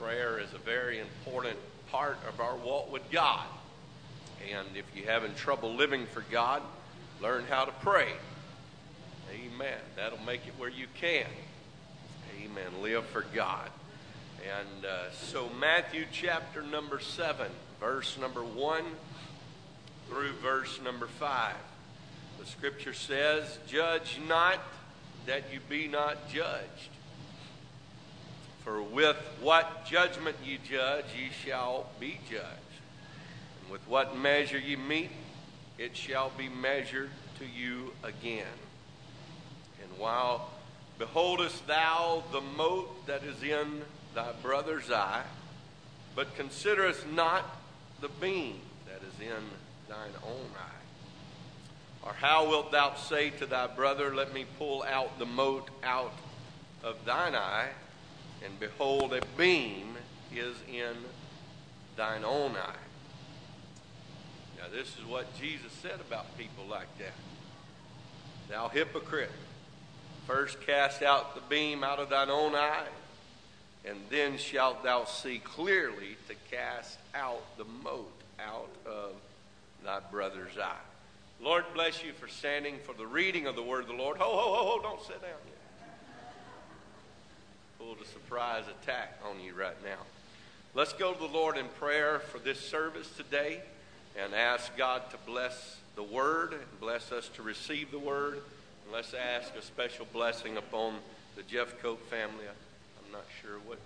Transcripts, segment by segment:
Prayer is a very important part of our walk with God. And if you're having trouble living for God, learn how to pray. Amen. That'll make it where you can. Amen. Live for God. And uh, so, Matthew chapter number 7, verse number 1 through verse number 5. The scripture says, Judge not that you be not judged. For with what judgment ye judge, ye shall be judged. And with what measure ye meet, it shall be measured to you again. And while beholdest thou the mote that is in thy brother's eye, but considerest not the beam that is in thine own eye? Or how wilt thou say to thy brother, Let me pull out the mote out of thine eye? And behold, a beam is in thine own eye. Now, this is what Jesus said about people like that. Thou hypocrite, first cast out the beam out of thine own eye, and then shalt thou see clearly to cast out the mote out of thy brother's eye. Lord bless you for standing for the reading of the word of the Lord. Ho, ho, ho, ho, don't sit down yet pulled a surprise attack on you right now. Let's go to the Lord in prayer for this service today and ask God to bless the word and bless us to receive the word. And let's ask a special blessing upon the Jeffcoat family. I'm not sure what.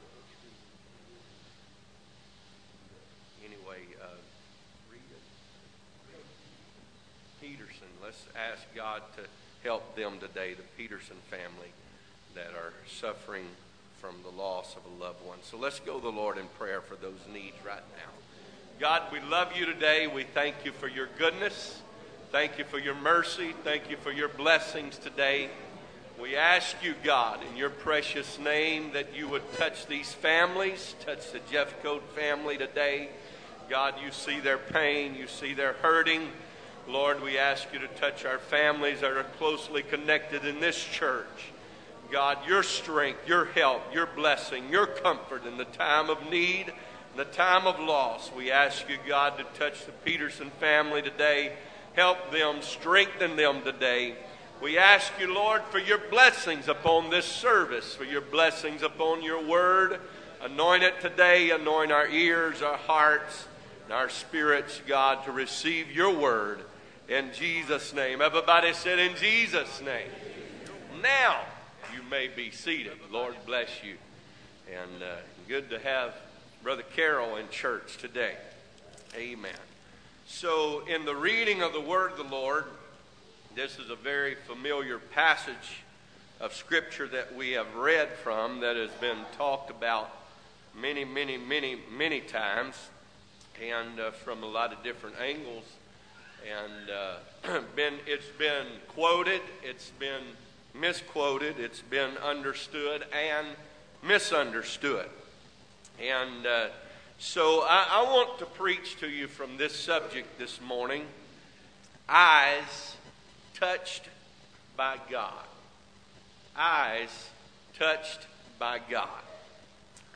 Anyway, uh, Peterson, let's ask God to help them today, the Peterson family that are suffering from the loss of a loved one. So let's go the Lord in prayer for those needs right now. God, we love you today. We thank you for your goodness. Thank you for your mercy. Thank you for your blessings today. We ask you, God, in your precious name, that you would touch these families, touch the Jeffcoat family today. God, you see their pain, you see their hurting. Lord, we ask you to touch our families that are closely connected in this church. God, your strength, your help, your blessing, your comfort in the time of need, in the time of loss. We ask you, God, to touch the Peterson family today. Help them, strengthen them today. We ask you, Lord, for your blessings upon this service, for your blessings upon your word. Anoint it today, anoint our ears, our hearts, and our spirits, God, to receive your word. In Jesus' name. Everybody said, In Jesus' name. Now, may be seated. Lord bless you. And uh, good to have Brother Carroll in church today. Amen. So, in the reading of the Word of the Lord, this is a very familiar passage of Scripture that we have read from that has been talked about many, many, many, many times and uh, from a lot of different angles. And uh, been, it's been quoted, it's been misquoted, it's been understood and misunderstood. And uh, so I, I want to preach to you from this subject this morning eyes touched by God. Eyes touched by God.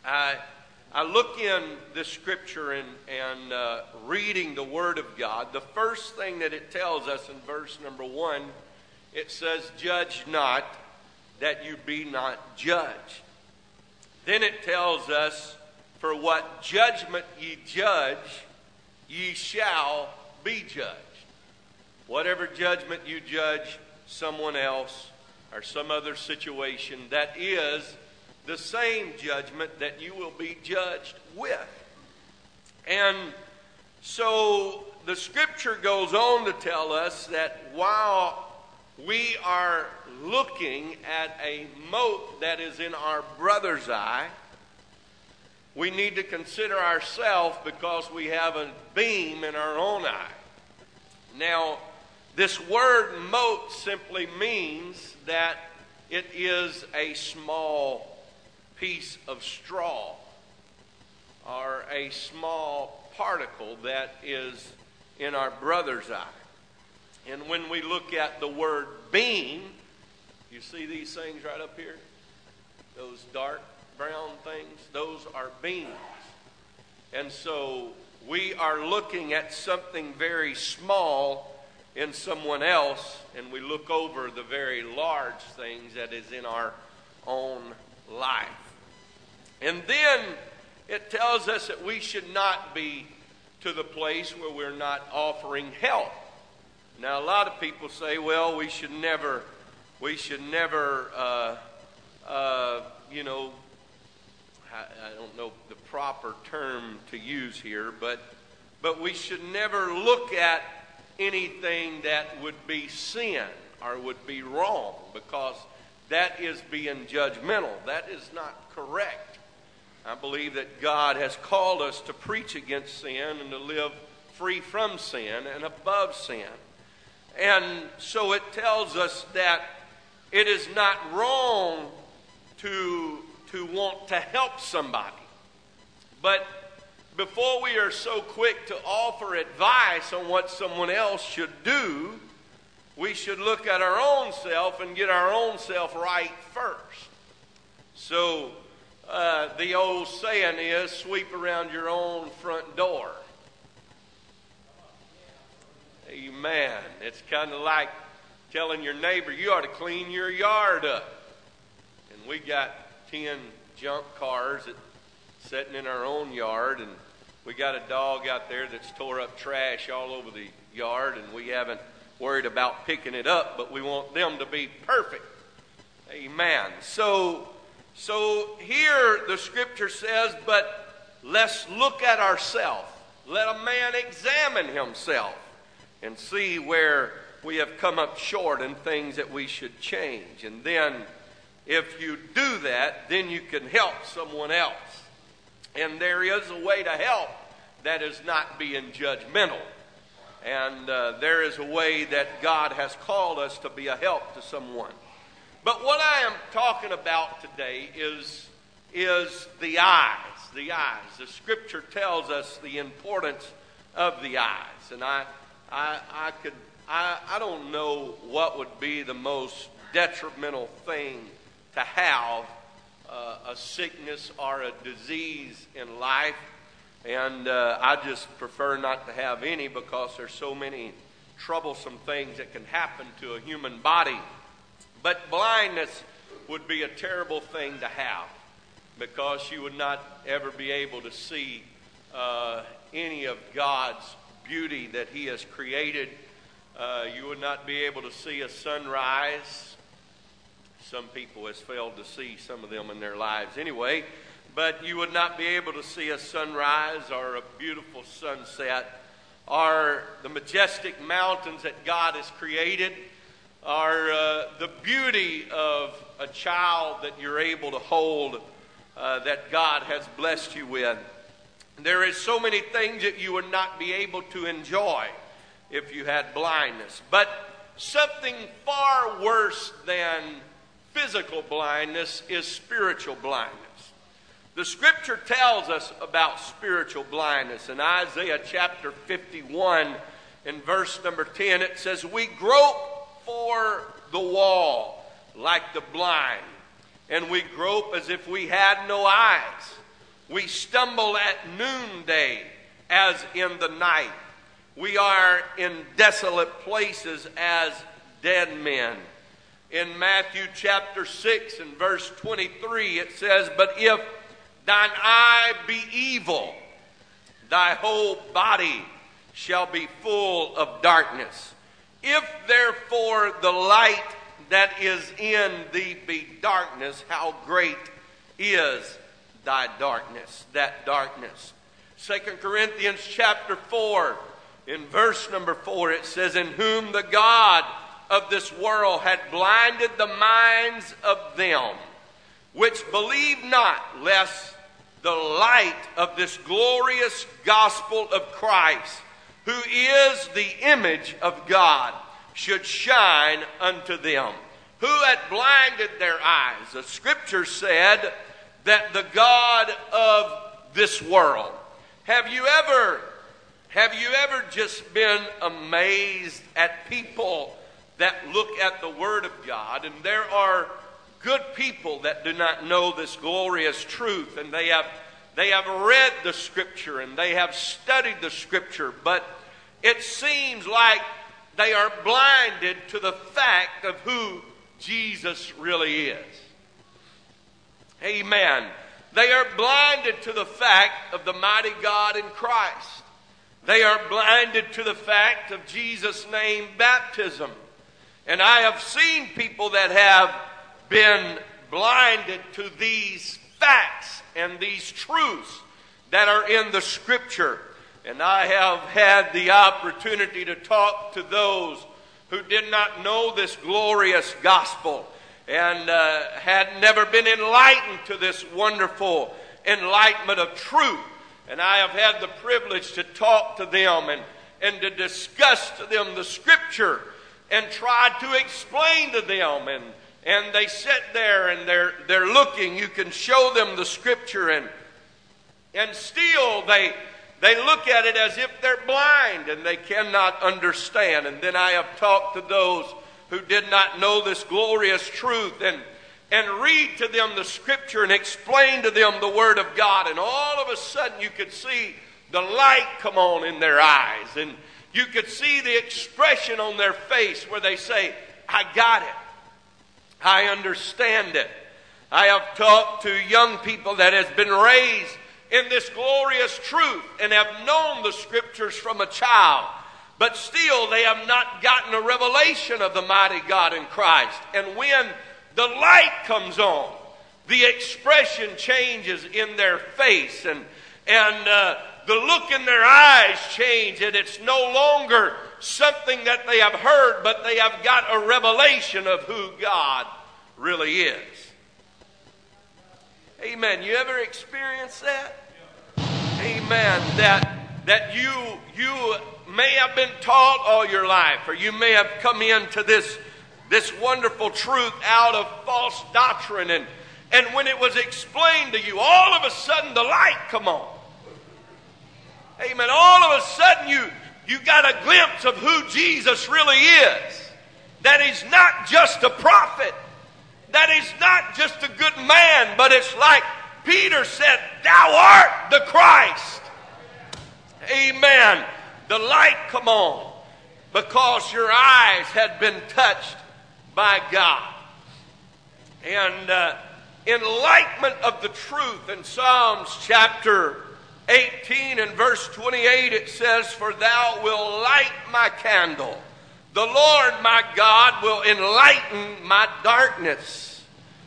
I, I look in the scripture and, and uh, reading the Word of God. The first thing that it tells us in verse number one it says, Judge not that you be not judged. Then it tells us, For what judgment ye judge, ye shall be judged. Whatever judgment you judge someone else or some other situation, that is the same judgment that you will be judged with. And so the scripture goes on to tell us that while we are looking at a mote that is in our brother's eye, we need to consider ourselves because we have a beam in our own eye. Now, this word mote simply means that it is a small piece of straw or a small particle that is in our brother's eye. And when we look at the word beam, you see these things right up here? Those dark brown things? Those are beans. And so we are looking at something very small in someone else, and we look over the very large things that is in our own life. And then it tells us that we should not be to the place where we're not offering help. Now, a lot of people say, well, we should never, we should never, uh, uh, you know, I, I don't know the proper term to use here, but, but we should never look at anything that would be sin or would be wrong because that is being judgmental. That is not correct. I believe that God has called us to preach against sin and to live free from sin and above sin. And so it tells us that it is not wrong to, to want to help somebody. But before we are so quick to offer advice on what someone else should do, we should look at our own self and get our own self right first. So, uh, the old saying is sweep around your own front door. Amen. It's kind of like telling your neighbor you ought to clean your yard up. And we got 10 junk cars that sitting in our own yard and we got a dog out there that's tore up trash all over the yard, and we haven't worried about picking it up, but we want them to be perfect. Amen. So, so here the scripture says, but let's look at ourselves. Let a man examine himself and see where we have come up short and things that we should change. And then, if you do that, then you can help someone else. And there is a way to help that is not being judgmental. And uh, there is a way that God has called us to be a help to someone. But what I am talking about today is, is the eyes. The eyes. The scripture tells us the importance of the eyes. And I, I, I could, I, I don't know what would be the most detrimental thing to have uh, a sickness or a disease in life. And uh, I just prefer not to have any because there's so many troublesome things that can happen to a human body. But blindness would be a terrible thing to have because you would not ever be able to see uh, any of God's beauty that He has created. Uh, you would not be able to see a sunrise some people has failed to see some of them in their lives anyway. But you would not be able to see a sunrise or a beautiful sunset or the majestic mountains that God has created or uh, the beauty of a child that you're able to hold uh, that God has blessed you with. There is so many things that you would not be able to enjoy if you had blindness. But something far worse than physical blindness is spiritual blindness. The scripture tells us about spiritual blindness. In Isaiah chapter 51, in verse number 10, it says, We grope for the wall like the blind, and we grope as if we had no eyes. We stumble at noonday as in the night. We are in desolate places as dead men in Matthew chapter 6 and verse 23, it says, But if thine eye be evil, thy whole body shall be full of darkness. If therefore the light that is in thee be darkness, how great is thy darkness, that darkness. Second Corinthians chapter 4, in verse number 4, it says, In whom the God of this world had blinded the minds of them which believe not, lest the light of this glorious gospel of Christ, who is the image of God, should shine unto them. Who had blinded their eyes? The scripture said that the God of this world. Have you ever have you ever just been amazed at people that look at the Word of God, and there are good people that do not know this glorious truth, and they have, they have read the Scripture and they have studied the Scripture, but it seems like they are blinded to the fact of who Jesus really is. Amen. They are blinded to the fact of the mighty God in Christ. They are blinded to the fact of Jesus' name baptism. And I have seen people that have been blinded to these facts and these truths that are in the Scripture. And I have had the opportunity to talk to those who did not know this glorious gospel and uh, had never been enlightened to this wonderful enlightenment of truth. And I have had the privilege to talk to them and, and to discuss to them the scripture and try to explain to them. And, and they sit there and they're, they're looking. You can show them the scripture and, and still they, they look at it as if they're blind and they cannot understand. And then I have talked to those who did not know this glorious truth and, and read to them the scripture and explain to them the word of God. And all of a sudden you could see the light come on in their eyes and you could see the expression on their face where they say, I got it. I understand it. I have talked to young people that has been raised in this glorious truth and have known the scriptures from a child. But still, they have not gotten a revelation of the mighty God in Christ. And when the light comes on, the expression changes in their face and, and uh, the look in their eyes change, and it's no longer something that they have heard, but they have got a revelation of who God really is. Amen. You ever experience that? Amen. That that you you may have been taught all your life, or you may have come into this this wonderful truth out of false doctrine, and and when it was explained to you, all of a sudden the light come on. Amen. All of a sudden you you got a glimpse of who Jesus really is. That he's not just a prophet that he's not just a good man, but it's like Peter said, Thou art the Christ. Amen. The light come on because your eyes had been touched by God. And uh, enlightenment of the truth in Psalms chapter 18 and verse 28, it says, For thou wilt light my candle. The Lord my God will enlighten my darkness.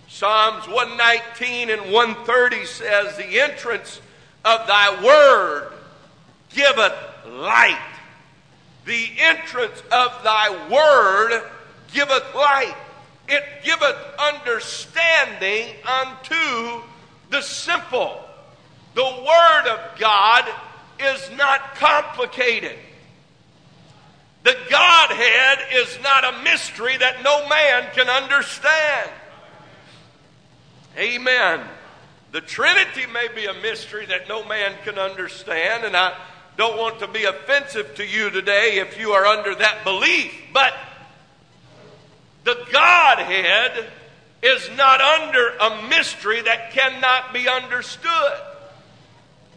Psalms 119 and 130 says, The entrance of thy word giveth light. The entrance of thy word giveth light. It giveth understanding unto the simple. The word of God is not complicated. The Godhead is not a mystery that no man can understand. Amen. The Trinity may be a mystery that no man can understand, and I don't want to be offensive to you today if you are under that belief, but the Godhead is not under a mystery that cannot be understood.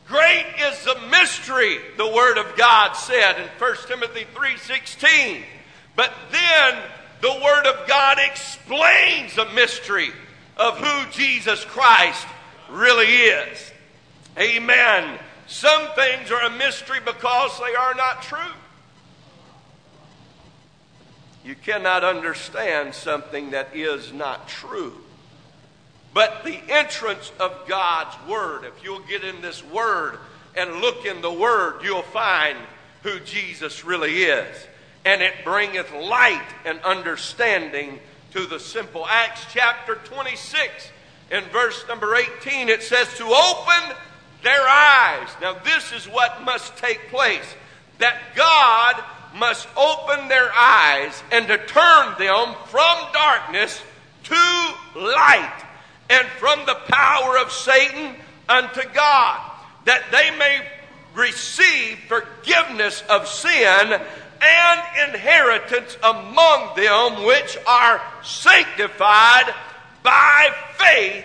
Great is the mystery, the Word of God said in 1 Timothy 3.16. But then the Word of God explains the mystery of who Jesus Christ really is. Amen. Some things are a mystery because they are not true. You cannot understand something that is not true. But the entrance of God's Word, if you'll get in this Word and look in the Word, you'll find who Jesus really is. And it bringeth light and understanding to the simple. Acts chapter 26, in verse number 18, it says, To open their eyes. Now, this is what must take place that God must open their eyes and to turn them from darkness to light and from the power of Satan unto God, that they may receive forgiveness of sin and inheritance among them which are sanctified by faith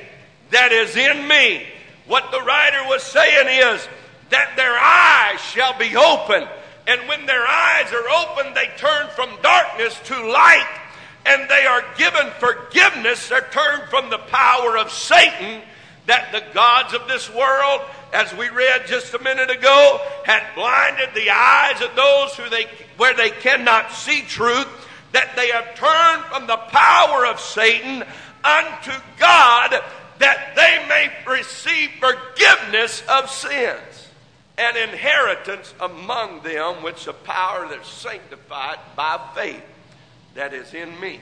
that is in me. What the writer was saying is that their eyes shall be open. And when their eyes are open, they turn from darkness to light and they are given forgiveness. They're turned from the power of Satan that the gods of this world, as we read just a minute ago, had blinded the eyes of those who they, where they cannot see truth, that they have turned from the power of Satan unto God that they may receive forgiveness of sins and inheritance among them which the power that's sanctified by faith that is in me.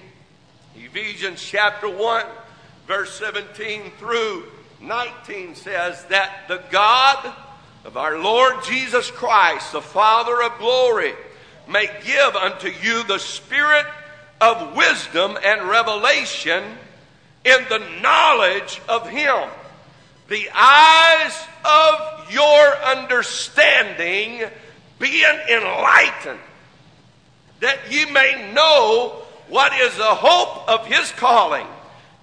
Ephesians chapter 1, verse 17 through 19 says that the God of our Lord Jesus Christ, the Father of glory, may give unto you the spirit of wisdom and revelation in the knowledge of Him, the eyes of your understanding being enlightened, that ye may know what is the hope of His calling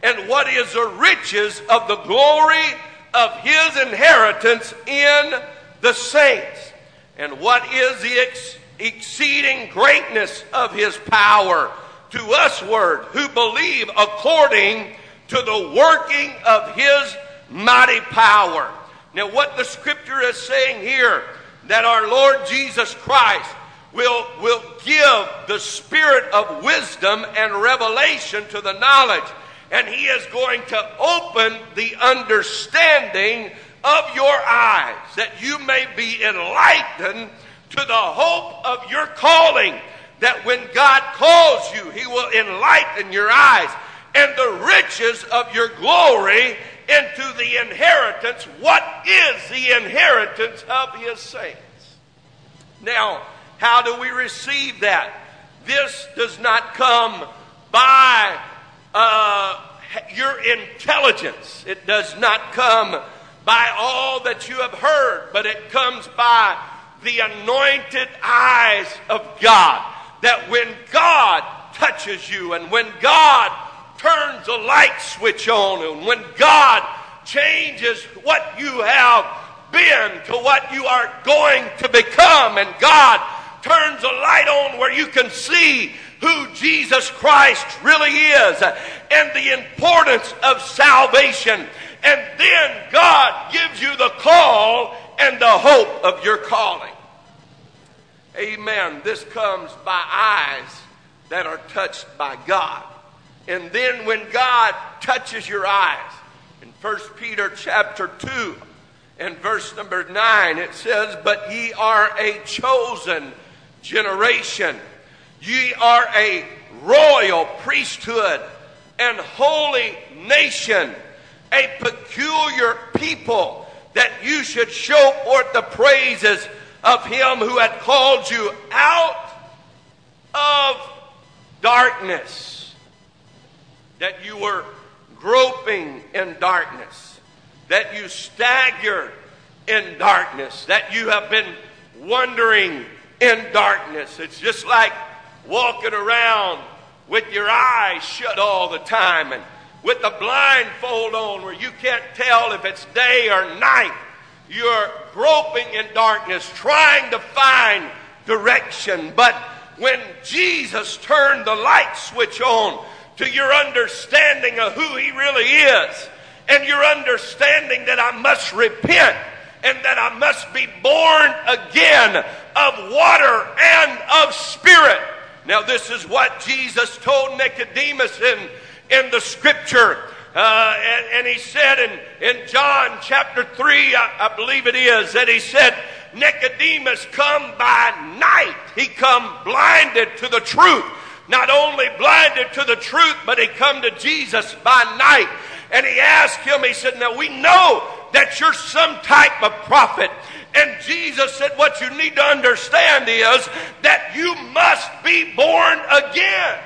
and what is the riches of the glory of His inheritance in the saints, and what is the ex- exceeding greatness of His power to usward who believe according to the working of his mighty power. Now, what the scripture is saying here, that our Lord Jesus Christ will, will give the spirit of wisdom and revelation to the knowledge, and he is going to open the understanding of your eyes, that you may be enlightened to the hope of your calling. That when God calls you, He will enlighten your eyes and the riches of your glory into the inheritance. What is the inheritance of his saints? Now, how do we receive that? This does not come by uh, your intelligence. It does not come by all that you have heard, but it comes by the anointed eyes of God. That when God touches you and when God turns a light switch on, and when God changes what you have been to what you are going to become, and God turns a light on where you can see who Jesus Christ really is and the importance of salvation. And then God gives you the call and the hope of your calling. Amen. This comes by eyes that are touched by God. And then when God touches your eyes, in 1 Peter chapter 2 and verse number 9, it says, But ye are a chosen generation. Ye are a royal priesthood and holy nation, a peculiar people, that you should show forth the praises of him who had called you out of darkness that you were groping in darkness, that you stagger in darkness, that you have been wandering in darkness. It's just like walking around with your eyes shut all the time and with the blindfold on where you can't tell if it's day or night. You're groping in darkness, trying to find direction. But when Jesus turned the light switch on, to your understanding of who He really is and your understanding that I must repent and that I must be born again of water and of spirit. Now, this is what Jesus told Nicodemus in, in the scripture. Uh, and, and, he said in, in John chapter 3, I, I believe it is, that he said, Nicodemus come by night. He come blinded to the truth not only blinded to the truth, but he come to Jesus by night. And he asked him, he said, Now we know that you're some type of prophet. And Jesus said, What you need to understand is that you must be born again.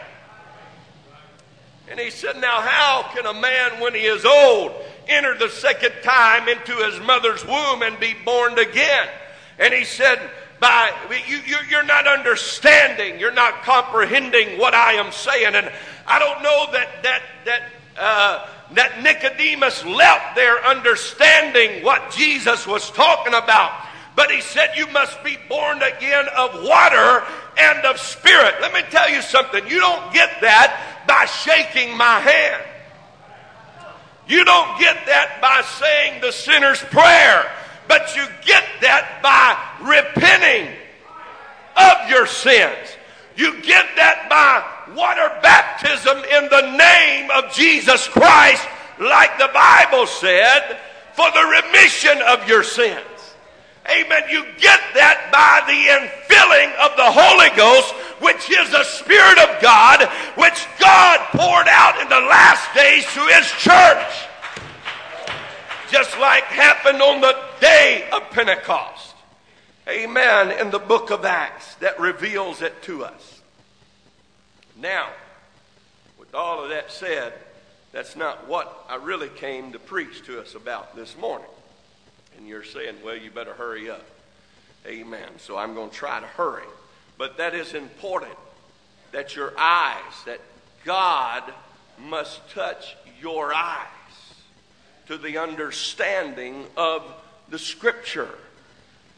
And he said, Now, how can a man, when he is old, enter the second time into his mother's womb and be born again? And he said, by you, you, are not understanding, you're not comprehending what I am saying. And I don't know that that that uh, that Nicodemus left there understanding what Jesus was talking about. But he said, You must be born again of water and of spirit. Let me tell you something. You don't get that by shaking my hand. You don't get that by saying the sinner's prayer, but you get that by repenting of your sins. You get that by water baptism in the name of Jesus Christ, like the Bible said, for the remission of your sins. Amen. You get that by the infilling of the Holy Ghost, which is the Spirit of God, which God poured out in the last days to His church. Just like happened on the day of Pentecost. Amen. In the book of Acts that reveals it to us. Now, with all of that said, that's not what I really came to preach to us about this morning and you're saying, well, you better hurry up. Amen. So I'm going to try to hurry. But that is important that your eyes, that God must touch your eyes to the understanding of the Scripture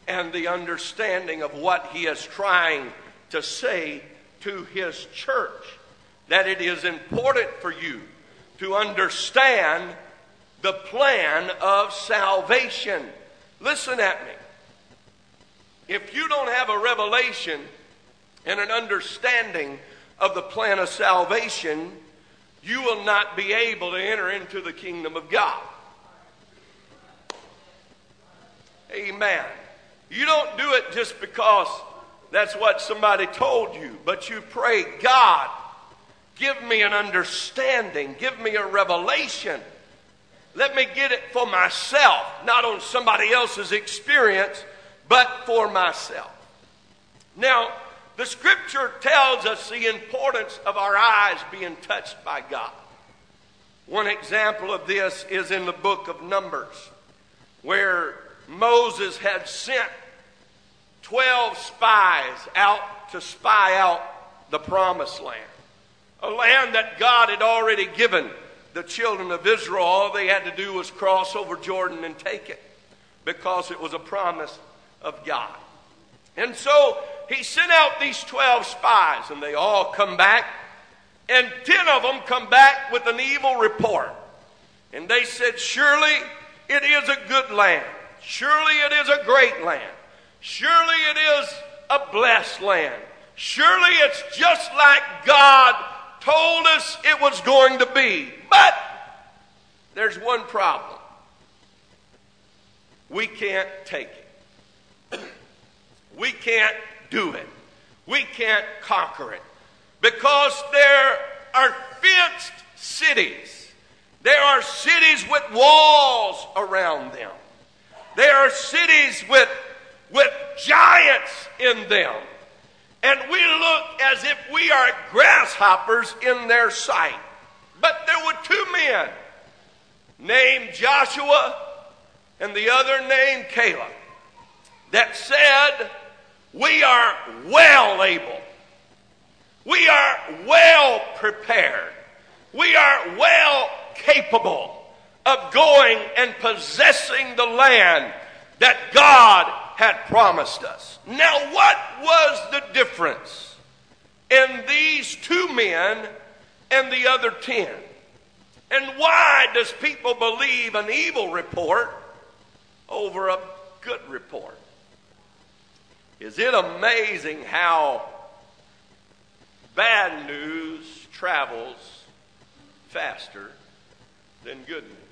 and the understanding of what He is trying to say to His church. That it is important for you to understand the plan of salvation. Listen at me. If you don't have a revelation and an understanding of the plan of salvation, you will not be able to enter into the kingdom of God. Amen. You don't do it just because that's what somebody told you, but you pray, God, give me an understanding, give me a revelation let me get it for myself, not on somebody else's experience, but for myself. Now, the scripture tells us the importance of our eyes being touched by God. One example of this is in the book of Numbers, where Moses had sent 12 spies out to spy out the promised land, a land that God had already given the children of Israel, all they had to do was cross over Jordan and take it because it was a promise of God. And so he sent out these 12 spies, and they all come back, and 10 of them come back with an evil report. And they said, Surely it is a good land. Surely it is a great land. Surely it is a blessed land. Surely it's just like God told us it was going to be. But there's one problem we can't take it, we can't do it, we can't conquer it because there are fenced cities. There are cities with walls around them. There are cities with, with giants in them. And we look as if we are grasshoppers in their sight. But there were two men named Joshua and the other named Caleb that said, We are well able. We are well prepared. We are well capable of going and possessing the land that God had promised us. Now, what was the difference in these two men and the other ten? And why does people believe an evil report over a good report? Is it amazing how bad news travels faster than good news?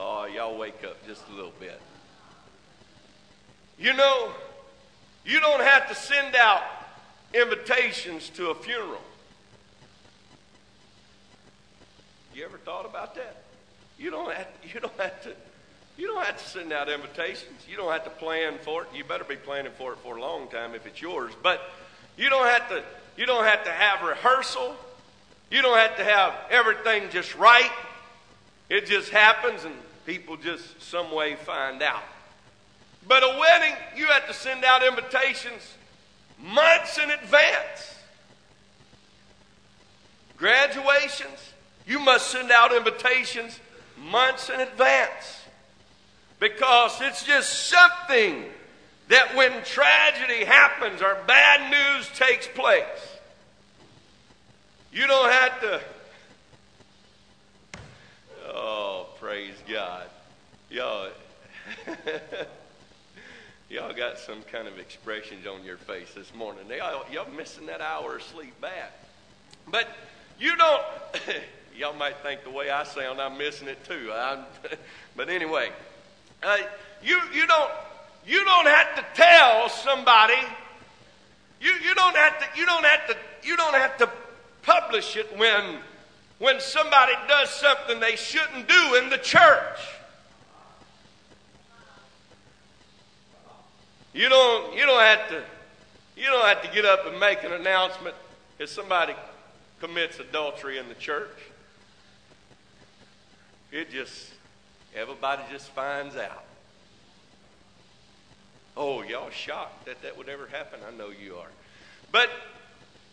Oh, y'all wake up just a little bit. You know, you don't have to send out invitations to a funeral. You ever thought about that? You don't have you don't have to you don't have to send out invitations. You don't have to plan for it. You better be planning for it for a long time if it's yours. But you don't have to you don't have to have rehearsal. You don't have to have everything just right. It just happens and people just some way find out. But a wedding, you have to send out invitations months in advance. Graduations, You must send out invitations months in advance because it's just something that when tragedy happens or bad news takes place, you don't have to. Oh, praise God. Y'all, y'all got some kind of expressions on your face this morning. Y'all, y'all missing that hour of sleep bad. But you don't, y'all might think the way I sound, I'm missing it too. I'm, but anyway, uh, you, you, don't, you don't have to tell somebody, you, you, don't have to, you, don't have to, you don't have to publish it when, when somebody does something they shouldn't do in the church. You don't, you don't have to, you don't have to get up and make an announcement if somebody commits adultery in the church. It just, everybody just finds out. Oh, y'all shocked that that would ever happen? I know you are. But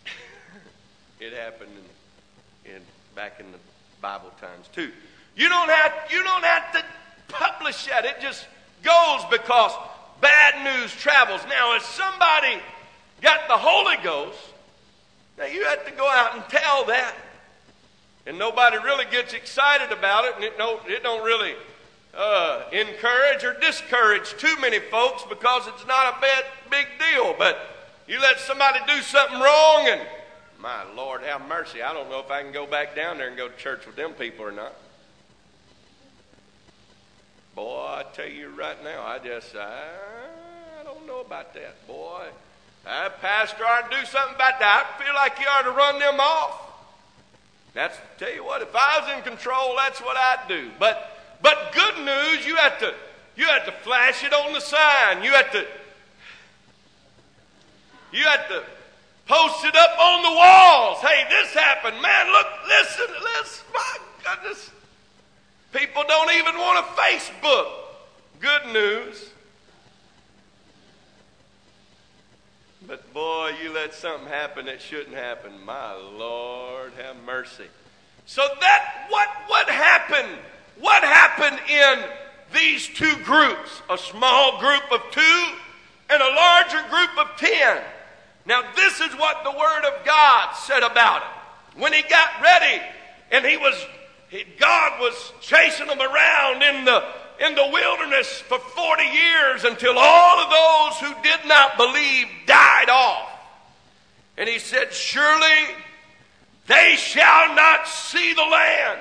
it happened in, in, back in the Bible times too. You don't have you don't have to publish that. It just goes because bad news travels. Now, if somebody got the Holy Ghost, now you have to go out and tell that. And nobody really gets excited about it, and it don't, it don't really uh, encourage or discourage too many folks because it's not a bad, big deal. But you let somebody do something wrong, and my Lord, have mercy. I don't know if I can go back down there and go to church with them people or not. Boy, I tell you right now, I just, I, I don't know about that, boy. That pastor ought to do something about that. I feel like he ought to run them off. That's tell you what, if I was in control, that's what I'd do. But but good news, you have to you have to flash it on the sign. You have to you have to post it up on the walls. Hey, this happened. Man, look, listen, listen, my goodness. People don't even want a Facebook. Good news. But boy, you let something happen that shouldn't happen. My Lord, have mercy. So that what what happened? What happened in these two groups? A small group of two and a larger group of ten. Now this is what the Word of God said about it. When he got ready and he was God was chasing them around in the in the wilderness for 40 years until all of those who did not believe died off. And he said, Surely they shall not see the land.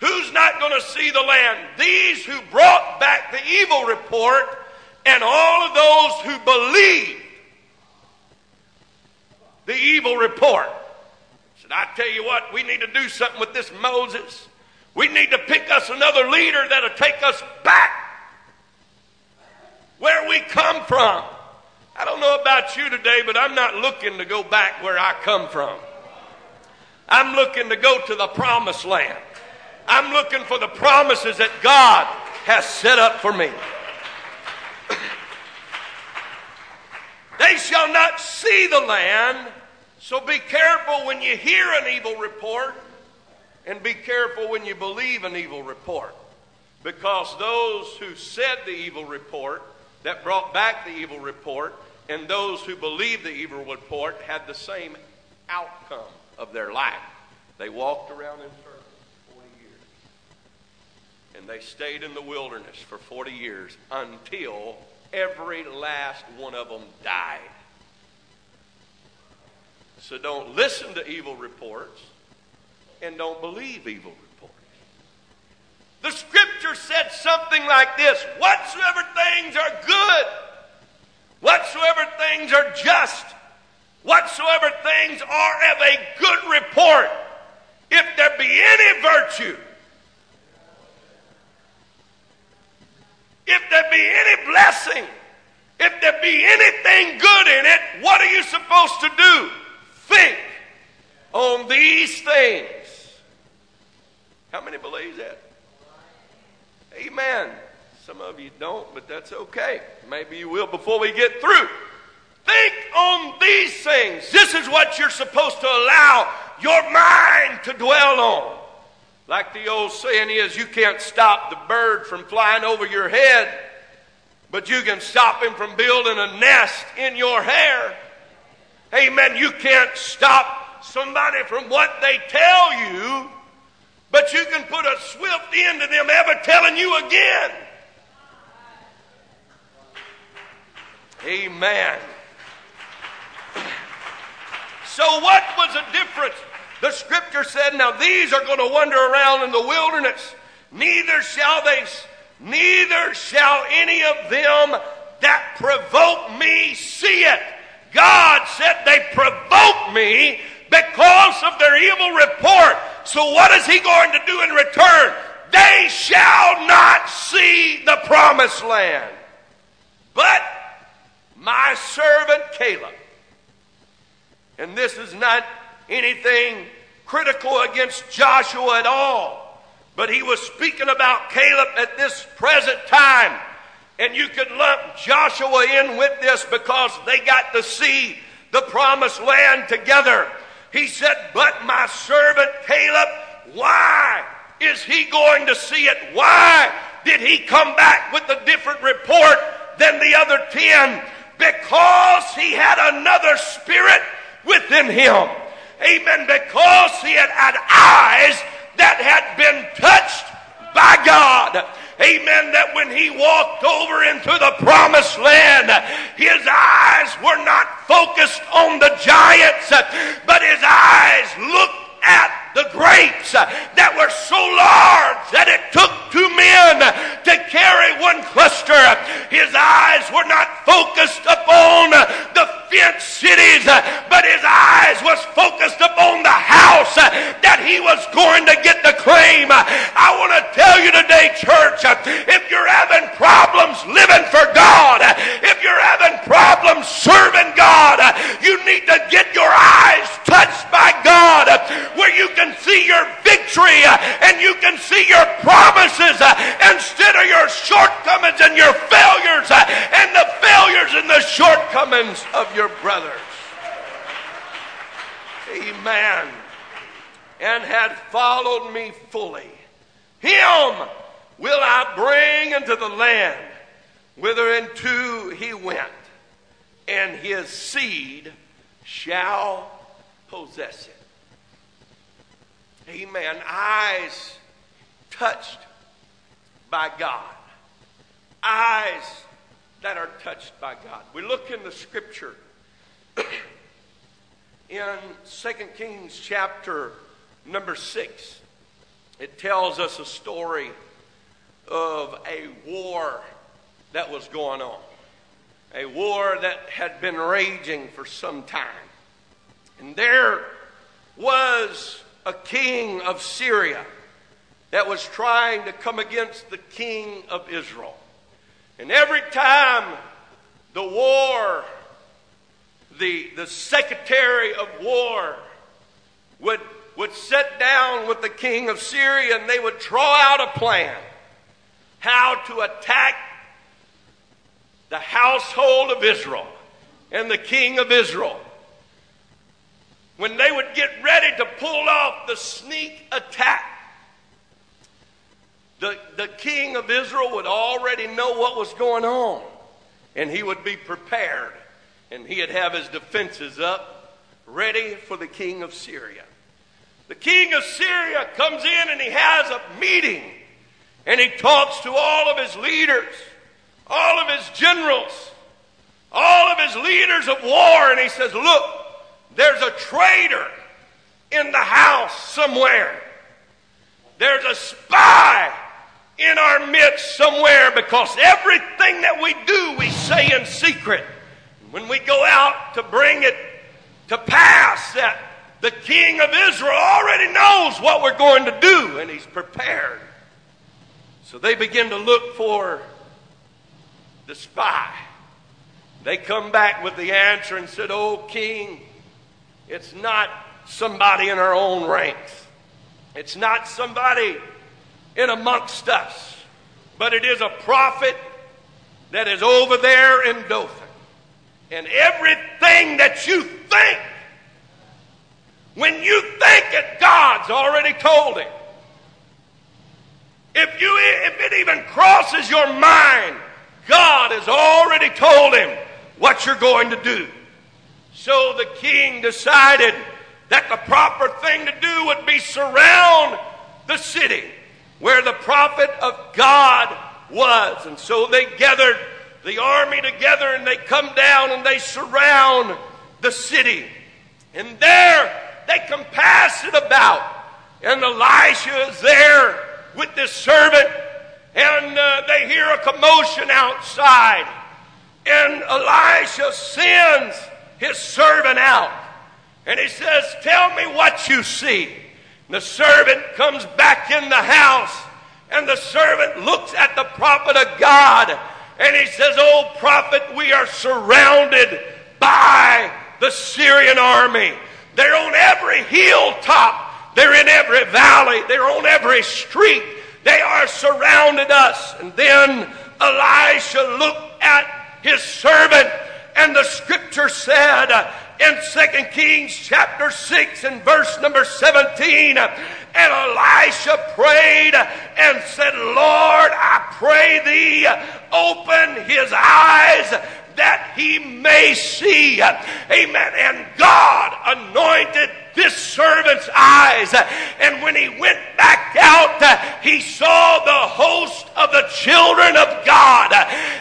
Who's not going to see the land? These who brought back the evil report and all of those who believed the evil report. Said, I tell you what, we need to do something with this Moses. We need to pick us another leader that'll take us back where we come from. I don't know about you today, but I'm not looking to go back where I come from. I'm looking to go to the promised land. I'm looking for the promises that God has set up for me. they shall not see the land, so be careful when you hear an evil report and be careful when you believe an evil report. Because those who said the evil report, that brought back the evil report, and those who believed the evil report had the same outcome of their life. They walked around in circles for 40 years. And they stayed in the wilderness for 40 years until every last one of them died. So don't listen to evil reports and don't believe evil reports. The scripture said something like this Whatsoever things are good, whatsoever things are just, whatsoever things are of a good report, if there be any virtue, if there be any blessing, if there be anything good in it, what are you supposed to do? Think on these things. How many believe that? Amen. Some of you don't, but that's okay. Maybe you will before we get through. Think on these things. This is what you're supposed to allow your mind to dwell on. Like the old saying is, you can't stop the bird from flying over your head, but you can stop him from building a nest in your hair. Amen. You can't stop somebody from what they tell you, but you can put a swift end to them ever telling you again. Amen. So, what was the difference? The scripture said, Now these are going to wander around in the wilderness. Neither shall they, neither shall any of them that provoke me see it. God said they provoke me because of their evil report. So what is he going to do in return? They shall not see the promised land. But my servant Caleb, and this is not anything critical against Joshua at all, but he was speaking about Caleb at this present time. And you could lump Joshua in with this because they got to see the promised land together. He said, But my servant Caleb, why is he going to see it? Why did he come back with a different report than the other ten? Because he had another spirit within him. Amen. Because he had had eyes that had been touched by God. Amen. That when he walked over into the promised land, his eyes were not focused on the giants, but his eyes looked at the grapes that were so large that it took two men to carry one cluster. His eyes were not focused upon the fenced cities, uh, but his eyes was focused upon the house uh, that he was going to get the claim. Uh, I want to tell you today, church, if you're having problems living for God, if you're having problems serving God, you need to get your eyes touched by God where you can see your victory and you can see your promises instead of your shortcomings and your failures and the failures and the shortcomings of your brothers. Amen. And had followed me fully. Him will I bring into the land whither into he went, and his seed shall possess it. Amen. Eyes touched by God. Eyes that are touched by God. We look in the scripture in 2 Kings chapter number 6. It tells us a story of a war that was going on. A war that had been raging for some time. And there was a king of Syria that was trying to come against the king of Israel. And every time the war, the, the secretary of war would, would sit down with the king of Syria and they would draw out a plan how to attack the household of Israel and the king of Israel. When they would get ready to pull off the sneak attack, the, the king of Israel would already know what was going on, and he would be prepared, and he'd have his defenses up, ready for the king of Syria. The king of Syria comes in and he has a meeting, and he talks to all of his leaders, all of his generals, all of his leaders of war, and he says, Look, there's a traitor in the house somewhere. There's a spy in our midst somewhere because everything that we do, we say in secret. When we go out to bring it to pass, that the king of Israel already knows what we're going to do and he's prepared. So they begin to look for the spy. They come back with the answer and said, Oh, king, it's not somebody in our own ranks. It's not somebody in amongst us, but it is a prophet that is over there in Dothan. And everything that you think, when you think it, God's already told him. If, you, if it even crosses your mind, God has already told him what you're going to do. So the king decided that the proper thing to do would be surround the city where the prophet of God was. And so they gathered the army together and they come down and they surround the city. And there they compass it about. And Elisha is there with this servant and uh, they hear a commotion outside. And Elisha sends his servant out. And he says, Tell me what you see. And the servant comes back in the house. And the servant looks at the prophet of God. And he says, Oh, prophet, we are surrounded by the Syrian army. They're on every hilltop. They're in every valley. They're on every street. They are surrounded us. And then Elisha looked at his servant, and the scripture said in 2 Kings chapter 6 and verse number 17, and Elisha prayed and said, Lord, I pray thee, open his eyes that he may see. Amen. And God anointed this servant's eyes. And when he went back out, he saw the host of the children of God.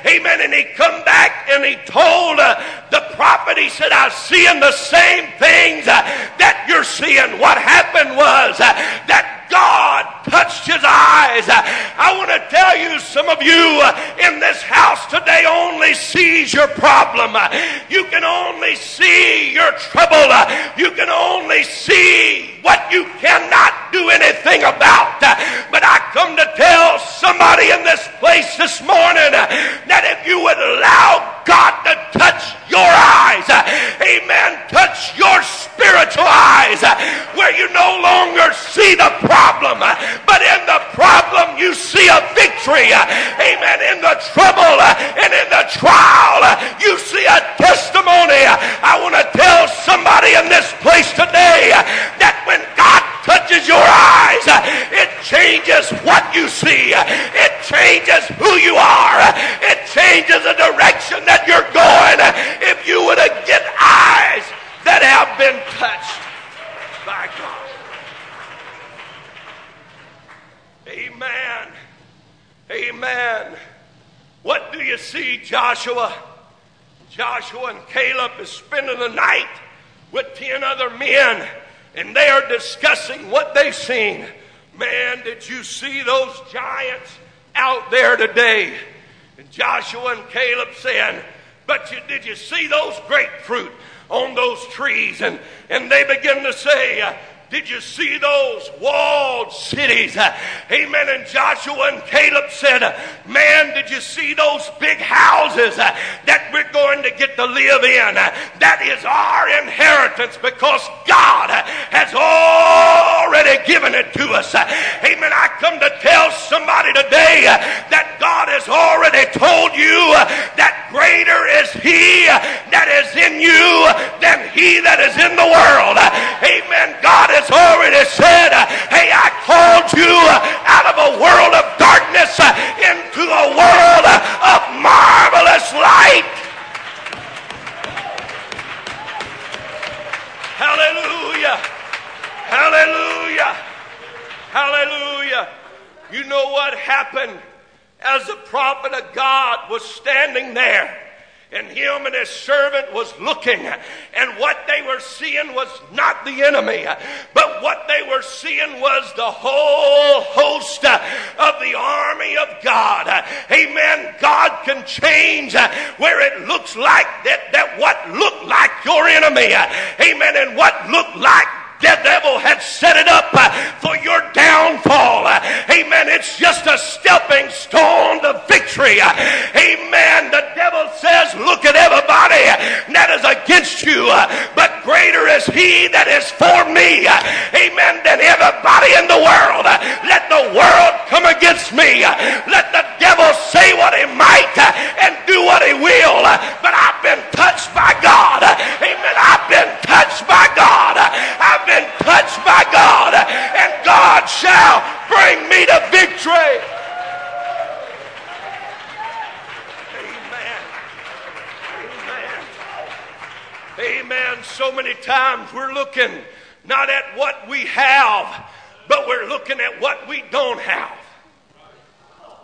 Amen. And he come back and he told uh, the prophet, he said, I'm seeing the same things uh, that you're seeing. What happened was uh, that God touched his eyes. I want to tell you, some of you only sees your problem. You can only see your trouble. You can only see what you cannot do anything about. I come to tell somebody in this place this morning that if you would allow God to touch your eyes, amen, touch your spiritual eyes where you no longer see the problem, but in the problem you see a victory. Amen. In the trouble and in the trial, you see a testimony. I want to tell somebody in this place today that when God touches your eyes, it changes what you see. It changes who you are. It changes the direction that you're going. If you would get eyes that have been touched by God. Amen. Amen. What do you see, Joshua? Joshua and Caleb is spending the night with 10 other men, and they are discussing what they've seen. Man, did you see those giants out there today? And Joshua and Caleb saying, But you, did you see those grapefruit on those trees? And, and they begin to say, did you see those walled cities? Amen. And Joshua and Caleb said, Man, did you see those big houses that we're going to get to live in? That is our inheritance because God has already given it to us. Amen. I come to tell somebody today that God has already told you that greater is He that is in you than He that is in the world. Amen. God has already said, Hey, I called you out of a world of darkness into a world of marvelous light. Hallelujah. Hallelujah. Hallelujah. You know what happened as the prophet of God was standing there? And him and his servant was looking, and what they were seeing was not the enemy, but what they were seeing was the whole host of the army of God. Amen. God can change where it looks like that, that what looked like your enemy. Amen. And what looked like the devil had set it up for your downfall. Amen. It's just a stepping stone to victory. Amen. The devil says, look at everybody that is against you, but greater is he that is for me. Amen. Than everybody in the world. Let the world come against me. Let the devil say what he might and do what he will. But I've been touched by God. Amen. I've been touched by God. I've been touched by God, and God shall bring me to victory. Amen. Amen. Amen. So many times we're looking not at what we have, but we're looking at what we don't have.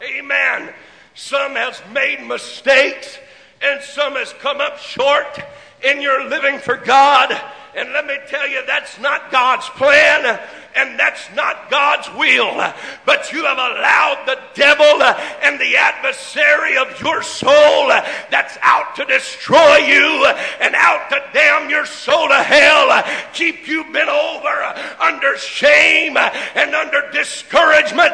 Amen. Some has made mistakes and some has come up short in your living for God and let me tell you, that's not God's plan and that's not God's will. But you have allowed the devil and the adversary of your soul that's out to destroy you and out to damn your soul to hell, keep you bent over under shame and under discouragement.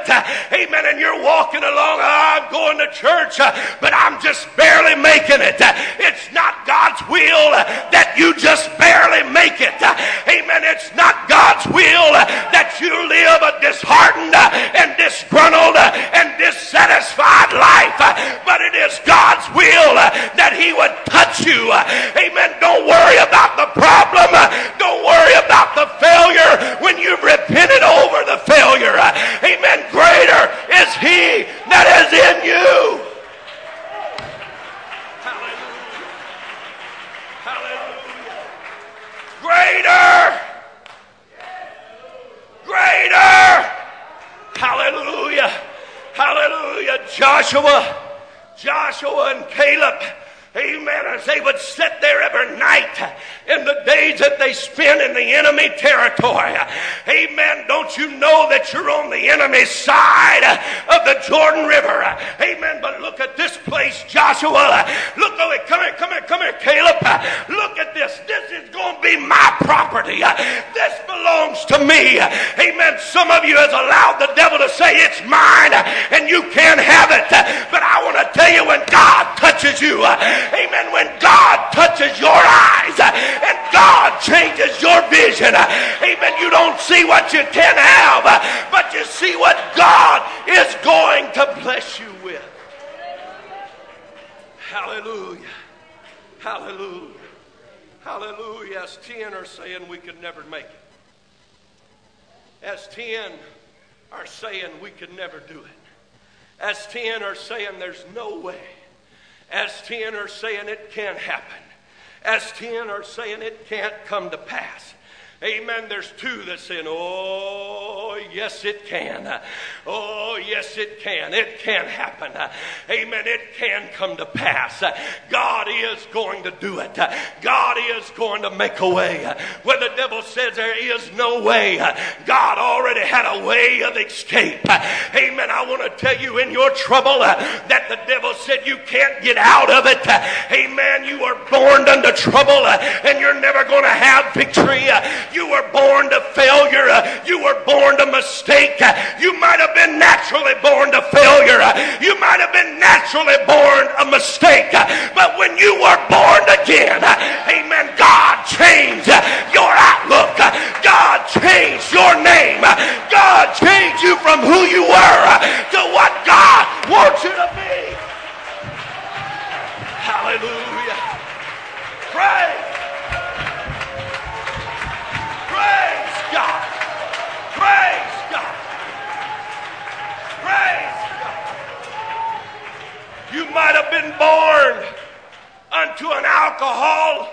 Amen. And you're walking along, oh, I'm going to church, but I'm just barely making it. It's not God's will that you just barely make it. Amen. It's not God's will that you live a disheartened and disgruntled and dissatisfied life, but it is God's will that He would touch you. Amen. Don't worry about the problem. Don't worry about the failure when you've repented over the failure. Amen. Greater is He that is in you. Greater greater. Hallelujah. Hallelujah. Joshua, Joshua and Caleb Amen. As they would sit there every night in the days that they spent in the enemy territory. Amen. Don't you know that you're on the enemy side of the Jordan River? Amen. But look at this place, Joshua. Look over Come here, come here, come here, Caleb. Look at this. This is going to be my property. Me. Amen. Some of you has allowed the devil to say it's mine and you can't have it. But I want to tell you when God touches you, Amen. When God touches your eyes and God changes your vision, amen, you don't see what you can have, but you see what God is going to bless you with. Hallelujah. Hallelujah. Hallelujah. As 10 are saying we could never make it. As 10 are saying we could never do it. As 10 are saying there's no way. As 10 are saying it can't happen. As 10 are saying it can't come to pass. Amen. There's two that saying, Oh, yes, it can. Oh, yes, it can. It can happen. Amen. It can come to pass. God is going to do it. God is going to make a way. Where the devil says there is no way, God already had a way of escape. Amen. I want to tell you in your trouble that the devil said you can't get out of it. Amen. You are born under trouble and you're never going to have victory. You were born to failure. Uh, you were born to mistake. Uh, you might have been naturally born to failure. Uh, you might have been naturally born a mistake. But when you were born again, amen, God changed your outlook. God changed your name. God changed you from who you were to what God wants you to be. Hallelujah. Praise alcohol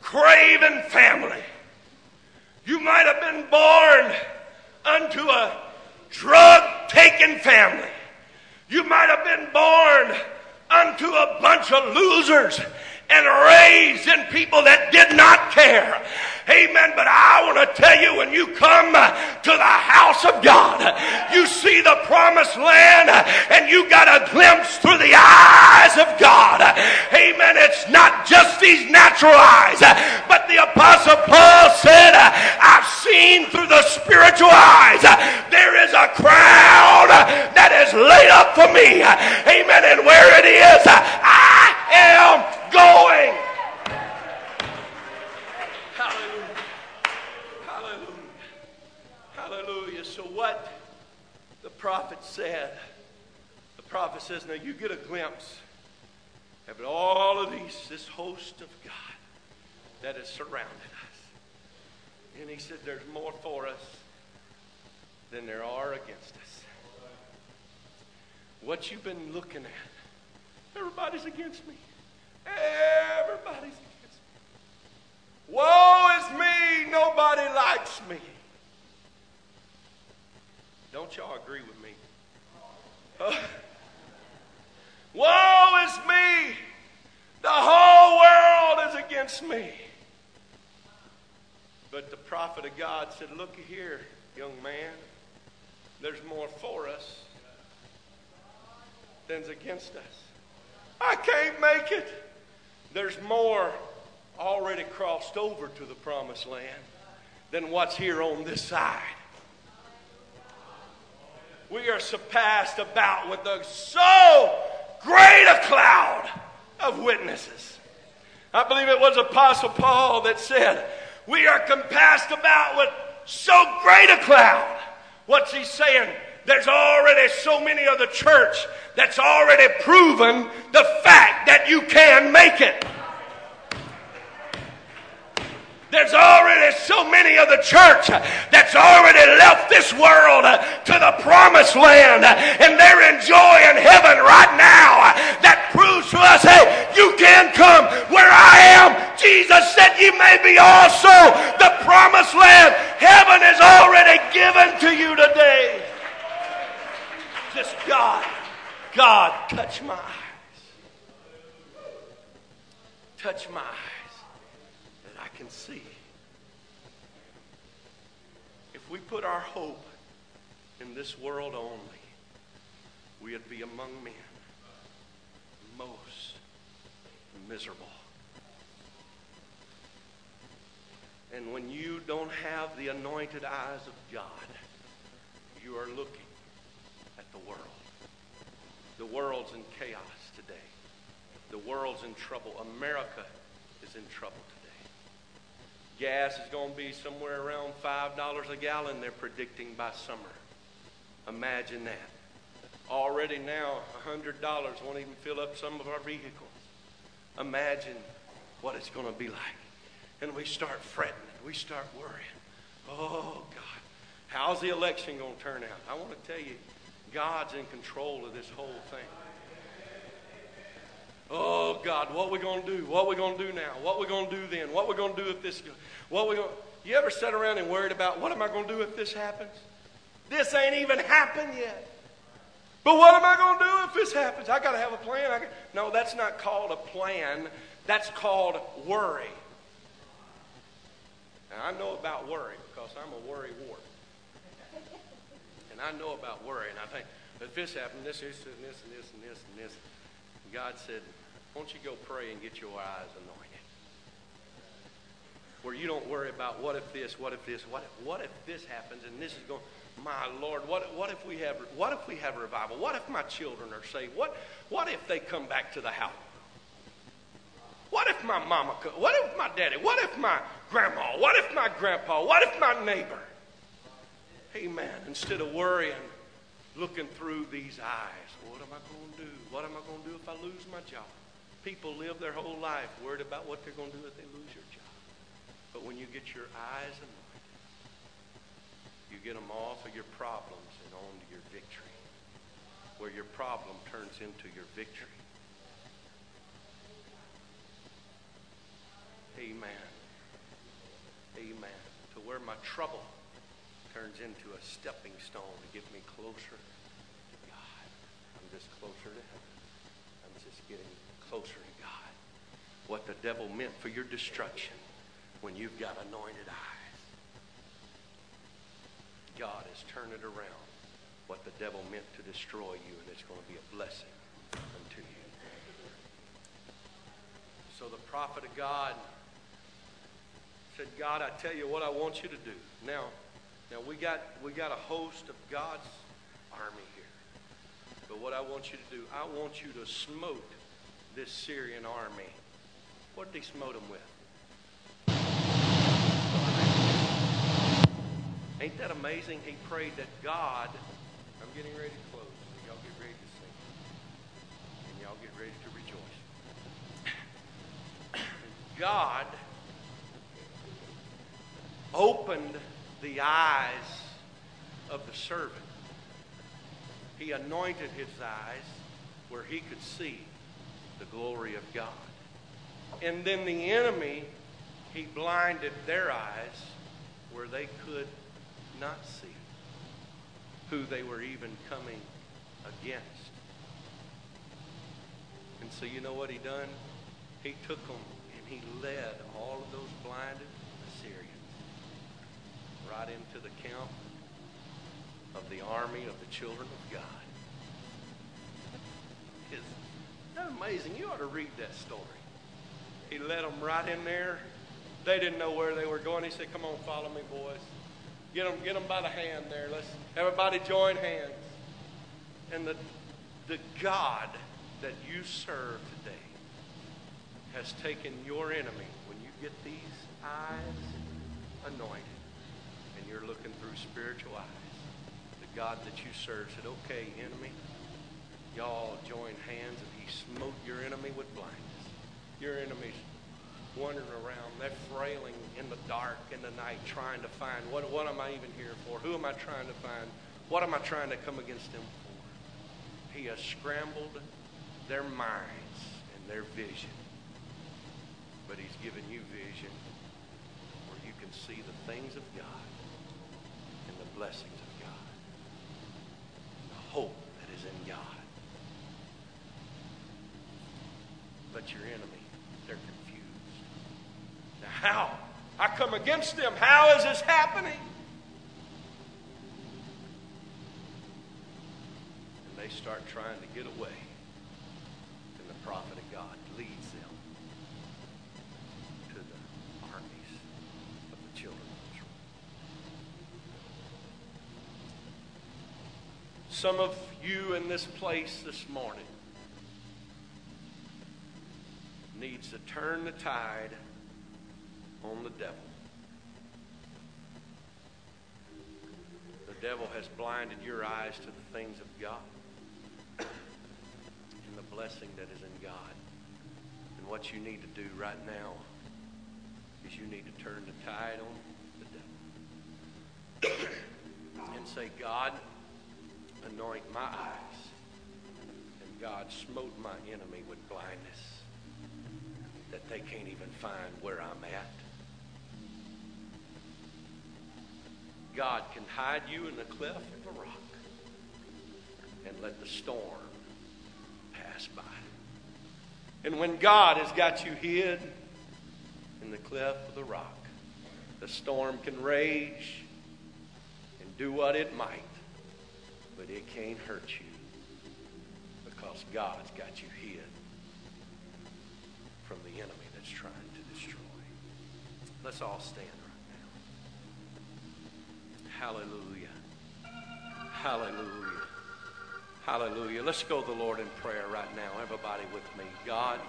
craving family. You might have been born unto a drug taking family. You might have been born unto a bunch of losers and raised in people that did not care. Amen. But I want to tell you when you come to the house of God, you see the promised land and you got a glimpse through the eyes of God. Amen. It's not just these natural eyes, but the Apostle Paul said, I've seen through the spiritual eyes. There is a crown that is laid up for me. Amen. And where it is, I am going. Hallelujah. Hallelujah. Hallelujah. So, what the prophet said, the prophet says, Now you get a glimpse of all of these, this host of God that has surrounded us. And he said, There's more for us than there are against us. What you've been looking at, everybody's against me. Everybody's against me. Woe is me, nobody likes me. Don't y'all agree with me? Uh, woe is me, the whole world is against me. But the prophet of God said, Look here, young man, there's more for us than's against us. I can't make it. There's more already crossed over to the promised land than what's here on this side. We are surpassed about with a so great a cloud of witnesses. I believe it was Apostle Paul that said, We are compassed about with so great a cloud. What's he saying? There's already so many of the church that's already proven the fact that you can make it. There's already so many of the church that's already left this world to the promised land and they're enjoying heaven right now. That proves to us, hey, you can come where I am. Jesus said, you may be also the promised land. Heaven is already given to you today. Just God, God, touch my eyes. Touch my eyes that I can see. If we put our hope in this world only, we'd be among men most miserable. And when you don't have the anointed eyes of God, you are looking the world. The world's in chaos today. The world's in trouble. America is in trouble today. Gas is going to be somewhere around $5 a gallon, they're predicting by summer. Imagine that. Already now, $100 won't even fill up some of our vehicles. Imagine what it's going to be like. And we start fretting, we start worrying. Oh, God, how's the election going to turn out? I want to tell you, God's in control of this whole thing. Oh God, what we gonna do? What we gonna do now? What we gonna do then? What we gonna do if this? What we gonna? You ever sat around and worried about what am I gonna do if this happens? This ain't even happened yet. But what am I gonna do if this happens? I gotta have a plan. Got, no, that's not called a plan. That's called worry. Now I know about worry because I'm a worry wart. I know about worry, and I think if this happened, this, this, and this, and this, and this, and this. God said, why don't you go pray and get your eyes anointed? Where you don't worry about what if this, what if this, what if, what if this happens and this is going, my Lord, what, what if we have what if we have revival? What if my children are saved? What, what if they come back to the house? What if my mama, what if my daddy, what if my grandma, what if my grandpa, what if my neighbor? Amen. Instead of worrying, looking through these eyes, what am I going to do? What am I going to do if I lose my job? People live their whole life worried about what they're going to do if they lose your job. But when you get your eyes anointed, you get them off of your problems and onto your victory, where your problem turns into your victory. Amen. Amen. To where my trouble turns into a stepping stone to get me closer to God. I'm just closer to heaven. I'm just getting closer to God. What the devil meant for your destruction when you've got anointed eyes. God has turned it around. What the devil meant to destroy you, and it's going to be a blessing unto you. So the prophet of God said, God, I tell you what I want you to do. Now, now we got we got a host of God's army here. But what I want you to do, I want you to smote this Syrian army. What did he smote them with? Ain't that amazing? He prayed that God, I'm getting ready to close. So y'all get ready to sing. And y'all get ready to rejoice. God opened the eyes of the servant. He anointed his eyes where he could see the glory of God. And then the enemy He blinded their eyes where they could not see who they were even coming against. And so you know what he done? He took them and he led all of those blinded right into the camp of the army of the children of God. Isn't that amazing? You ought to read that story. He led them right in there. They didn't know where they were going. He said, Come on, follow me, boys. Get them, get them by the hand there. Let's everybody join hands. And the, the God that you serve today has taken your enemy when you get these eyes anointed you're looking through spiritual eyes. The God that you serve said, okay, enemy, y'all join hands and he smote your enemy with blindness. Your enemy's wandering around. They're frailing in the dark in the night trying to find what, what am I even here for? Who am I trying to find? What am I trying to come against them for? He has scrambled their minds and their vision. But he's given you vision where you can see the things of God and the blessings of God. The hope that is in God. But your enemy, they're confused. Now how? I come against them. How is this happening? And they start trying to get away prophet of God leads them to the armies of the children of Israel. Some of you in this place this morning needs to turn the tide on the devil. The devil has blinded your eyes to the things of God and the blessing that is in God. And what you need to do right now is you need to turn the tide on the devil and say, God, anoint my eyes. And God smote my enemy with blindness that they can't even find where I'm at. God can hide you in the cleft of a rock and let the storm pass by. And when God has got you hid in the cleft of the rock, the storm can rage and do what it might, but it can't hurt you because God's got you hid from the enemy that's trying to destroy. Let's all stand right now. Hallelujah. Hallelujah. Hallelujah. Let's go to the Lord in prayer right now. Everybody with me. God,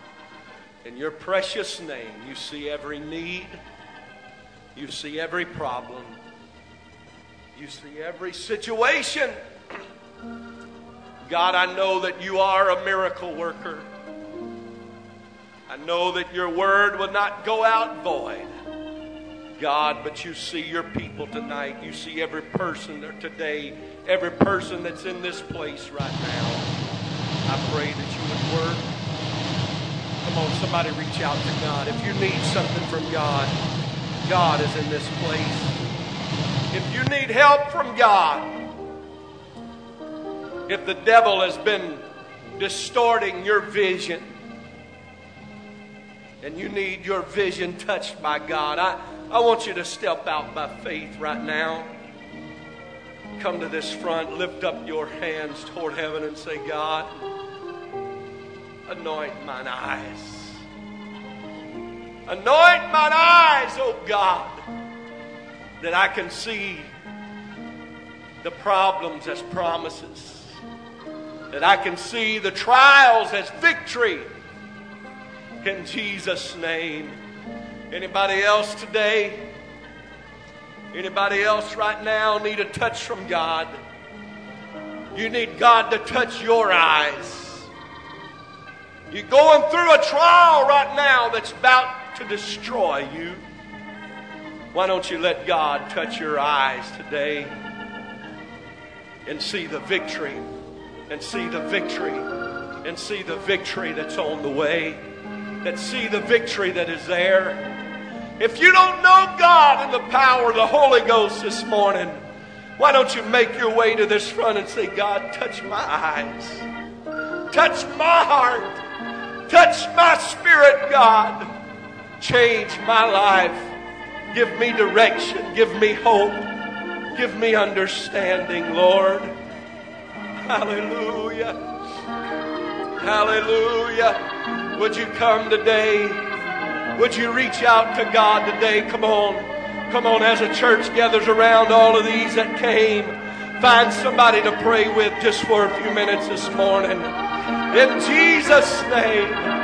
in your precious name, you see every need, you see every problem, you see every situation. God, I know that you are a miracle worker. I know that your word will not go out void. God, but you see your people tonight. You see every person there today every person that's in this place right now. I pray that you would work. Come on, somebody reach out to God. If you need something from God, God is in this place. If you need help from God, if the devil has been distorting your vision, and you need your vision touched by God, I, I want you to step out by faith right now come to this front, lift up your hands toward heaven and say, God, anoint mine eyes. Anoint mine eyes, oh God, that I can see the problems as promises, that I can see the trials as victory. In Jesus' name. Anybody else today? Anybody else right now need a touch from God? You need God to touch your eyes. You're going through a trial right now that's about to destroy you. Why don't you let God touch your eyes today and see the victory and see the victory and see the victory that's on the way, that see the victory that is there. If you don't know God and the power of the Holy Ghost this morning, why don't you make your way to this front and say, God, touch my eyes, touch my heart, touch my spirit, God, change my life, give me direction, give me hope, give me understanding, Lord. Hallelujah. Hallelujah. Would you come today? Would you reach out to God today? Come on. Come on, as a church gathers around all of these that came, find somebody to pray with just for a few minutes this morning. In Jesus' name.